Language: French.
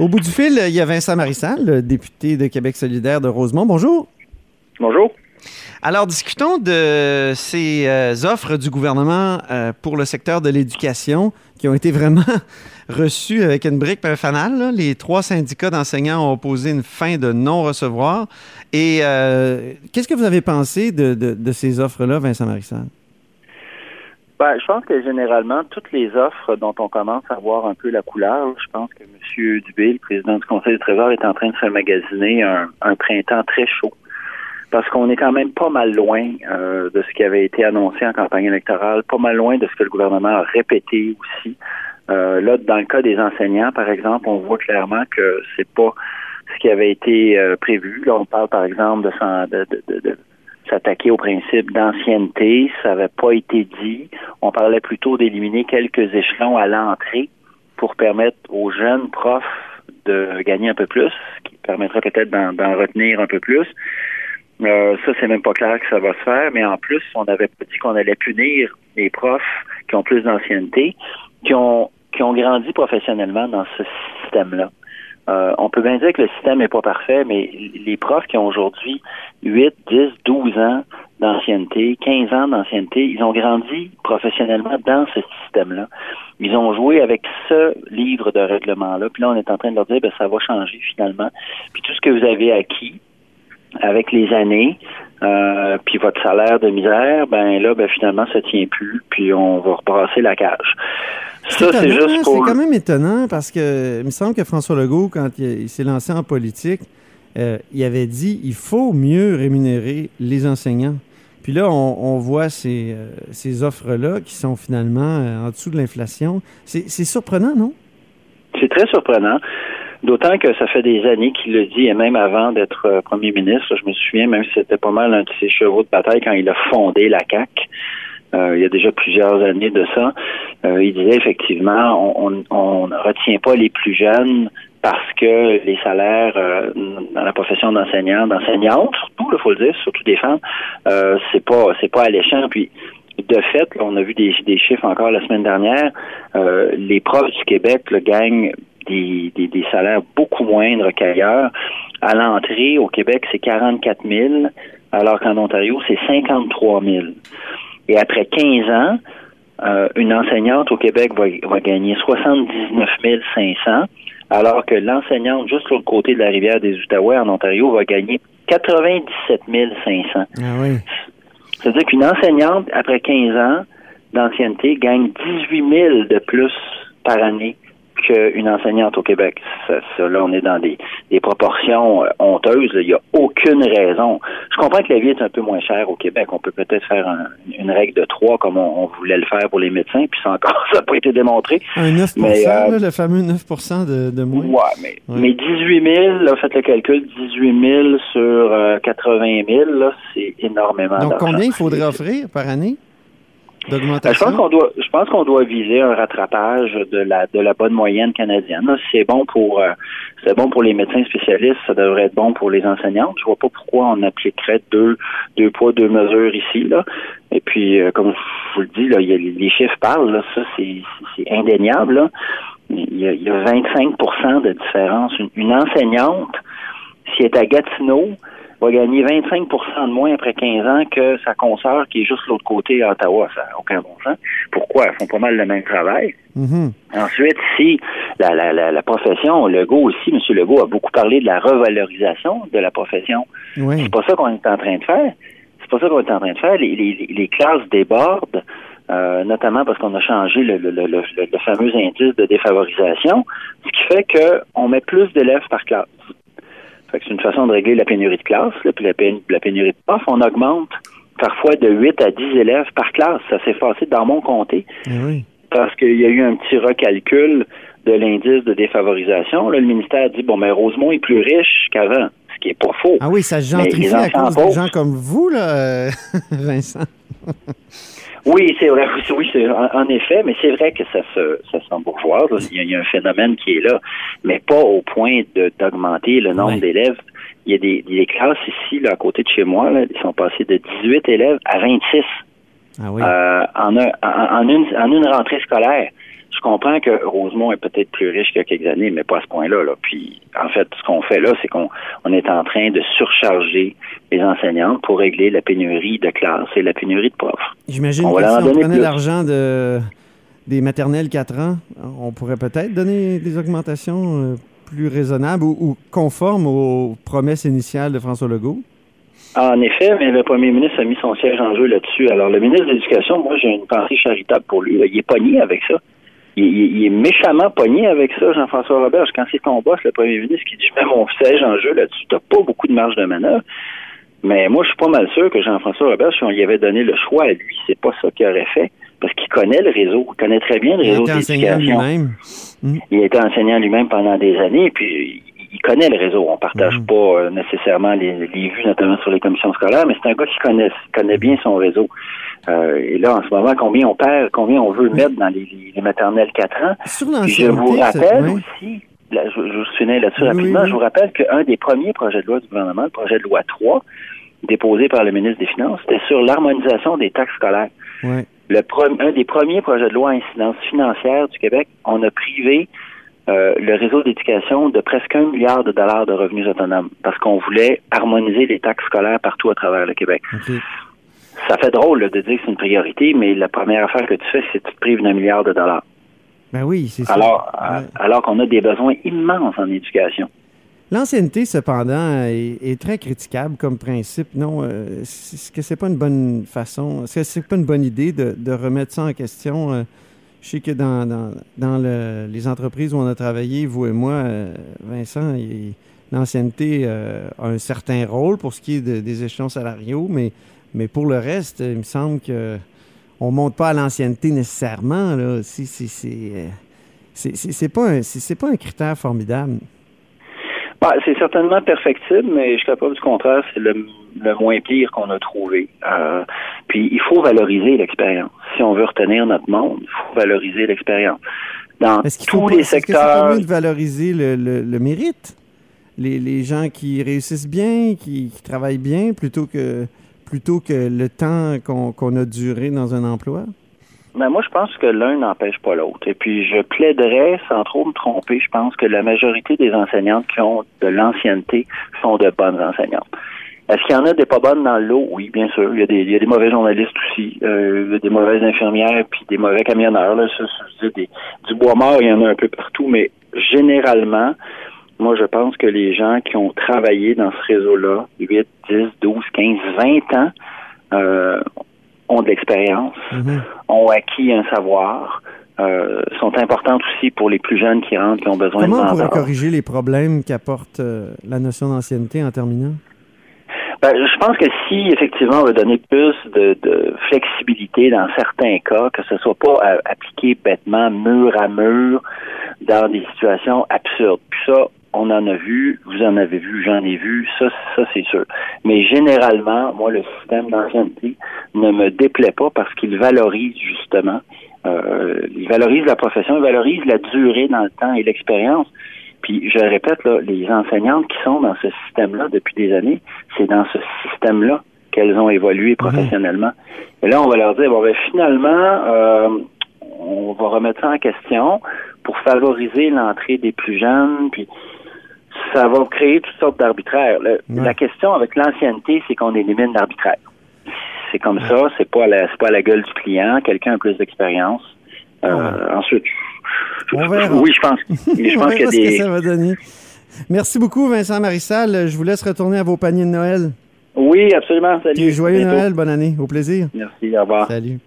Au bout du fil, il y a Vincent Marissal, le député de Québec solidaire de Rosemont. Bonjour. Bonjour. Alors, discutons de ces euh, offres du gouvernement euh, pour le secteur de l'éducation qui ont été vraiment reçues avec une brique fanale. Les trois syndicats d'enseignants ont opposé une fin de non-recevoir. Et euh, qu'est-ce que vous avez pensé de, de ces offres-là, Vincent Marissal? Ben, je pense que généralement, toutes les offres dont on commence à voir un peu la couleur, je pense que M. Dubé, le président du Conseil du Trésor, est en train de se magasiner un, printemps très chaud. Parce qu'on est quand même pas mal loin euh, de ce qui avait été annoncé en campagne électorale, pas mal loin de ce que le gouvernement a répété aussi. Euh, là, dans le cas des enseignants, par exemple, on voit clairement que c'est pas ce qui avait été euh, prévu. Là, on parle, par exemple, de, de, de s'attaquer au principe d'ancienneté. Ça n'avait pas été dit. On parlait plutôt d'éliminer quelques échelons à l'entrée pour permettre aux jeunes profs de gagner un peu plus, ce qui permettrait peut-être d'en retenir un peu plus. Euh, ça, c'est même pas clair que ça va se faire, mais en plus, on avait pas dit qu'on allait punir les profs qui ont plus d'ancienneté, qui ont qui ont grandi professionnellement dans ce système-là. Euh, on peut bien dire que le système n'est pas parfait, mais les profs qui ont aujourd'hui 8, 10, 12 ans d'ancienneté, 15 ans d'ancienneté, ils ont grandi professionnellement dans ce système-là. Ils ont joué avec ce livre de règlement-là. Puis là, on est en train de leur dire, ben, ça va changer finalement. Puis tout ce que vous avez acquis avec les années, euh, puis votre salaire de misère, ben là, ben finalement, ça tient plus, puis on va rebrasser la cage. Ça, c'est juste pour... C'est quand même étonnant parce que il me semble que François Legault, quand il, s'est lancé en politique, euh, il avait dit il faut mieux rémunérer les enseignants. Puis là, on, voit ces, euh, ces offres-là qui sont finalement en dessous de l'inflation. C'est surprenant, non? C'est très surprenant. D'autant que ça fait des années qu'il le dit, et même avant d'être euh, premier ministre, je me souviens, même si c'était pas mal un de ses chevaux de bataille quand il a fondé la CAC. Euh, il y a déjà plusieurs années de ça. Euh, il disait effectivement, on, ne retient pas les plus jeunes parce que les salaires dans la profession d'enseignant, d'enseignante, surtout, il faut le dire, surtout des femmes, c'est pas c'est pas alléchant. Puis de fait, on a vu des, des chiffres encore la semaine dernière. les profs du Québec le gagnent des, des, salaires beaucoup moindres qu'ailleurs. À l'entrée, au Québec, c'est 44 000, alors qu'en Ontario, c'est 53 000. Et après 15 ans, euh, une enseignante au Québec va, va gagner 79 500, alors que l'enseignante juste sur le côté de la rivière des Outaouais en Ontario va gagner 97 500. Ah oui. C'est-à-dire qu'une enseignante, après 15 ans d'ancienneté, gagne 18 000 de plus par année qu'une enseignante au Québec. Ça, là, on est dans des, proportions euh, honteuses. Il n'y a aucune raison. Je comprends que la vie est un peu moins chère au Québec. On peut peut-être faire une règle de trois comme on, voulait le faire pour les médecins, puis ça encore, ça n'a pas été démontré. Un 9 mais, euh, le fameux 9 de, de moins. Ouais, mais, mais 18 000, là, faites le calcul, 18 000 sur 80 000, là, c'est énormément Donc, combien il faudrait offrir par année? Je pense qu'on doit, viser un rattrapage de la de la bonne moyenne canadienne. C'est bon pour euh, c'est bon pour les médecins spécialistes, ça devrait être bon pour les enseignants. Je vois pas pourquoi on appliquerait deux poids deux mesures ici. Et puis euh, comme je vous le dis les chiffres parlent ça c'est indéniable. Il y, a, il y a 25% de différence. une enseignante, si elle est à Gatineau, va gagner 25% de moins après 15 ans que sa consoeur qui est juste l'autre côté à Ottawa. Ça n'a aucun bon sens. Pourquoi? Ils font pas mal le même travail. Mm-hmm. Ensuite, si la, la, la, profession, Legault aussi, M. Legault a beaucoup parlé de la revalorisation de la profession. C'est pas ça qu'on est en train de faire. C'est pas ça qu'on est en train de faire. Les, les, les classes débordent. Euh, notamment parce qu'on a changé le, le, le, le, fameux indice de défavorisation, ce qui fait qu'on met plus d'élèves par classe c'est une façon de régler la pénurie de classe, puis la, pénurie de profs. On augmente parfois de 8 à 10 élèves par classe. Ça s'est passé dans mon comté. Eh parce qu'il y a eu un petit recalcul de l'indice de défavorisation. le ministère dit, bon, mais Rosemont est plus riche qu'avant, ce qui est pas faux. Ah oui, ça gentrifie à cause des gens comme vous, là, Vincent. Oui, c'est vrai. Oui, c'est en, effet, mais c'est vrai que ça se, ça s'embourgeoise. Il, y a un phénomène qui est là, mais pas au point d'augmenter le nombre d'élèves. Il y a des, des, classes ici, là, à côté de chez moi, là, ils sont passés de 18 élèves à 26 ah oui. euh, en, un, en, une, en une rentrée scolaire. Je comprends que Rosemont est peut-être plus riche qu'il y a quelques années, mais pas à ce point-là. Là. Puis, en fait, ce qu'on fait là, c'est qu'on on est en train de surcharger les enseignants pour régler la pénurie de classes et la pénurie de profs. J'imagine que si on prenait l'argent de, des maternelles 4 ans, on pourrait peut-être donner des augmentations euh, plus raisonnables ou, conformes aux promesses initiales de François Legault? En effet, mais le premier ministre a mis son siège en jeu là-dessus. Alors, le ministre de l'Éducation, moi, j'ai une pensée charitable pour lui. Il est pogné avec ça. Il, est méchamment pogné avec ça, Jean-François Robert. Quand c'est ton boss, le premier ministre, qui dit Je mets mon siège en jeu là-dessus, t'as pas beaucoup de marge de manœuvre. Mais moi, je suis pas mal sûr que Jean-François Robert, si on lui avait donné le choix à lui, c'est pas ça qu'il aurait fait. Parce qu'il connaît le réseau, il connaît très bien le réseau d'éducation. Hmm. Il a été enseignant lui-même pendant des années, puis il connaît le réseau. On partage hmm. pas euh, nécessairement les, vues, notamment sur les commissions scolaires, mais c'est un gars qui connaît, connaît bien son réseau. Euh, et là, en ce moment, combien on perd, combien on veut mettre dans les, maternelles 4 ans? je vous rappelle aussi, je, vous souviens là-dessus rapidement, je vous rappelle qu'un des premiers projets de loi du gouvernement, le projet de loi 3, déposé par le ministre des Finances, c'était sur l'harmonisation des taxes scolaires. Le un des premiers projets de loi à incidence financière du Québec, on a privé euh, le réseau d'éducation de presque un milliard de dollars de revenus autonomes parce qu'on voulait harmoniser les taxes scolaires partout à travers le Québec. Ça fait drôle de dire que c'est une priorité, mais la première affaire que tu fais, c'est que tu te prives d'un milliard de dollars. Ben oui, c'est ça. Alors, alors qu'on a des besoins immenses en éducation. L'ancienneté, cependant, est, très critiquable comme principe. Non, euh, est-ce que c'est pas une bonne façon, est-ce que c'est pas une bonne idée de, remettre ça en question? Euh, je sais que dans, dans, les entreprises où on a travaillé, vous et moi, euh, Vincent, l'ancienneté a un certain rôle pour ce qui est des échelons salariaux, mais, mais pour le reste, il me semble que on monte pas à l'ancienneté nécessairement. Là. C'est, c'est, pas, un, c'est pas un critère formidable. Bah, c'est certainement perfectible, mais je suis capable du contraire, c'est le, moins pire qu'on a trouvé. Euh, puis il faut valoriser l'expérience. Si on veut retenir notre monde, il faut valoriser l'expérience. Dans tous les secteurs. Est-ce mieux de valoriser le, mérite? Les, gens qui réussissent bien, qui, travaillent bien, plutôt que plutôt que le temps qu'on a duré dans un emploi? Mais moi, je pense que l'un n'empêche pas l'autre. Et puis, je plaiderais, sans trop me tromper, je pense que la majorité des enseignantes qui ont de l'ancienneté sont de bonnes enseignantes. Est-ce qu'il y en a des pas bonnes dans l'eau? Oui, bien sûr. Il y a des, il y a des mauvais journalistes aussi. Euh, des mauvaises infirmières, puis des mauvais camionneurs. Là. Ça, des, du bois mort, il y en a un peu partout. Mais généralement, moi, je pense que les gens qui ont travaillé dans ce réseau-là, 8, 10, 12, 15, 20 ans, euh, ont de l'expérience, mhm. ont acquis un savoir, euh, sont importantes aussi pour les plus jeunes qui rentrent, qui ont besoin de Comment on pourrait corriger les problèmes qu'apporte euh, la notion d'ancienneté en terminant? Ben, je pense que si effectivement on veut donner plus de, flexibilité dans certains cas, que ce soit pas appliqué bêtement mur à mur dans des situations absurdes. Puis ça, on en a vu, vous en avez vu, j'en ai vu, ça, ça c'est sûr. Mais généralement, moi, le système d'ancienneté ne me déplaît pas parce qu'il valorise justement, euh, il valorise la profession, il valorise la durée dans le temps et l'expérience. Puis je répète, là, les enseignantes qui sont dans ce système-là depuis des années, c'est dans ce système-là qu'elles ont évolué mhm. professionnellement. Et là, on va leur dire, bon, ben, finalement, euh, on va remettre ça en question pour favoriser l'entrée des plus jeunes, puis ça va créer toutes sortes d'arbitraires. La question avec l'ancienneté, c'est qu'on élimine l'arbitraire. C'est comme ça, c'est pas la, c'est pas la gueule du client. Quelqu'un a plus d'expérience. Euh, ensuite, oui, je pense, je pense qu'il y a des. ça va donner. Merci beaucoup, Vincent Marissal. Je vous laisse retourner à vos paniers de Noël. Oui, absolument. Salut. joyeux Noël, bonne année. Au plaisir. Merci, au revoir. Salut.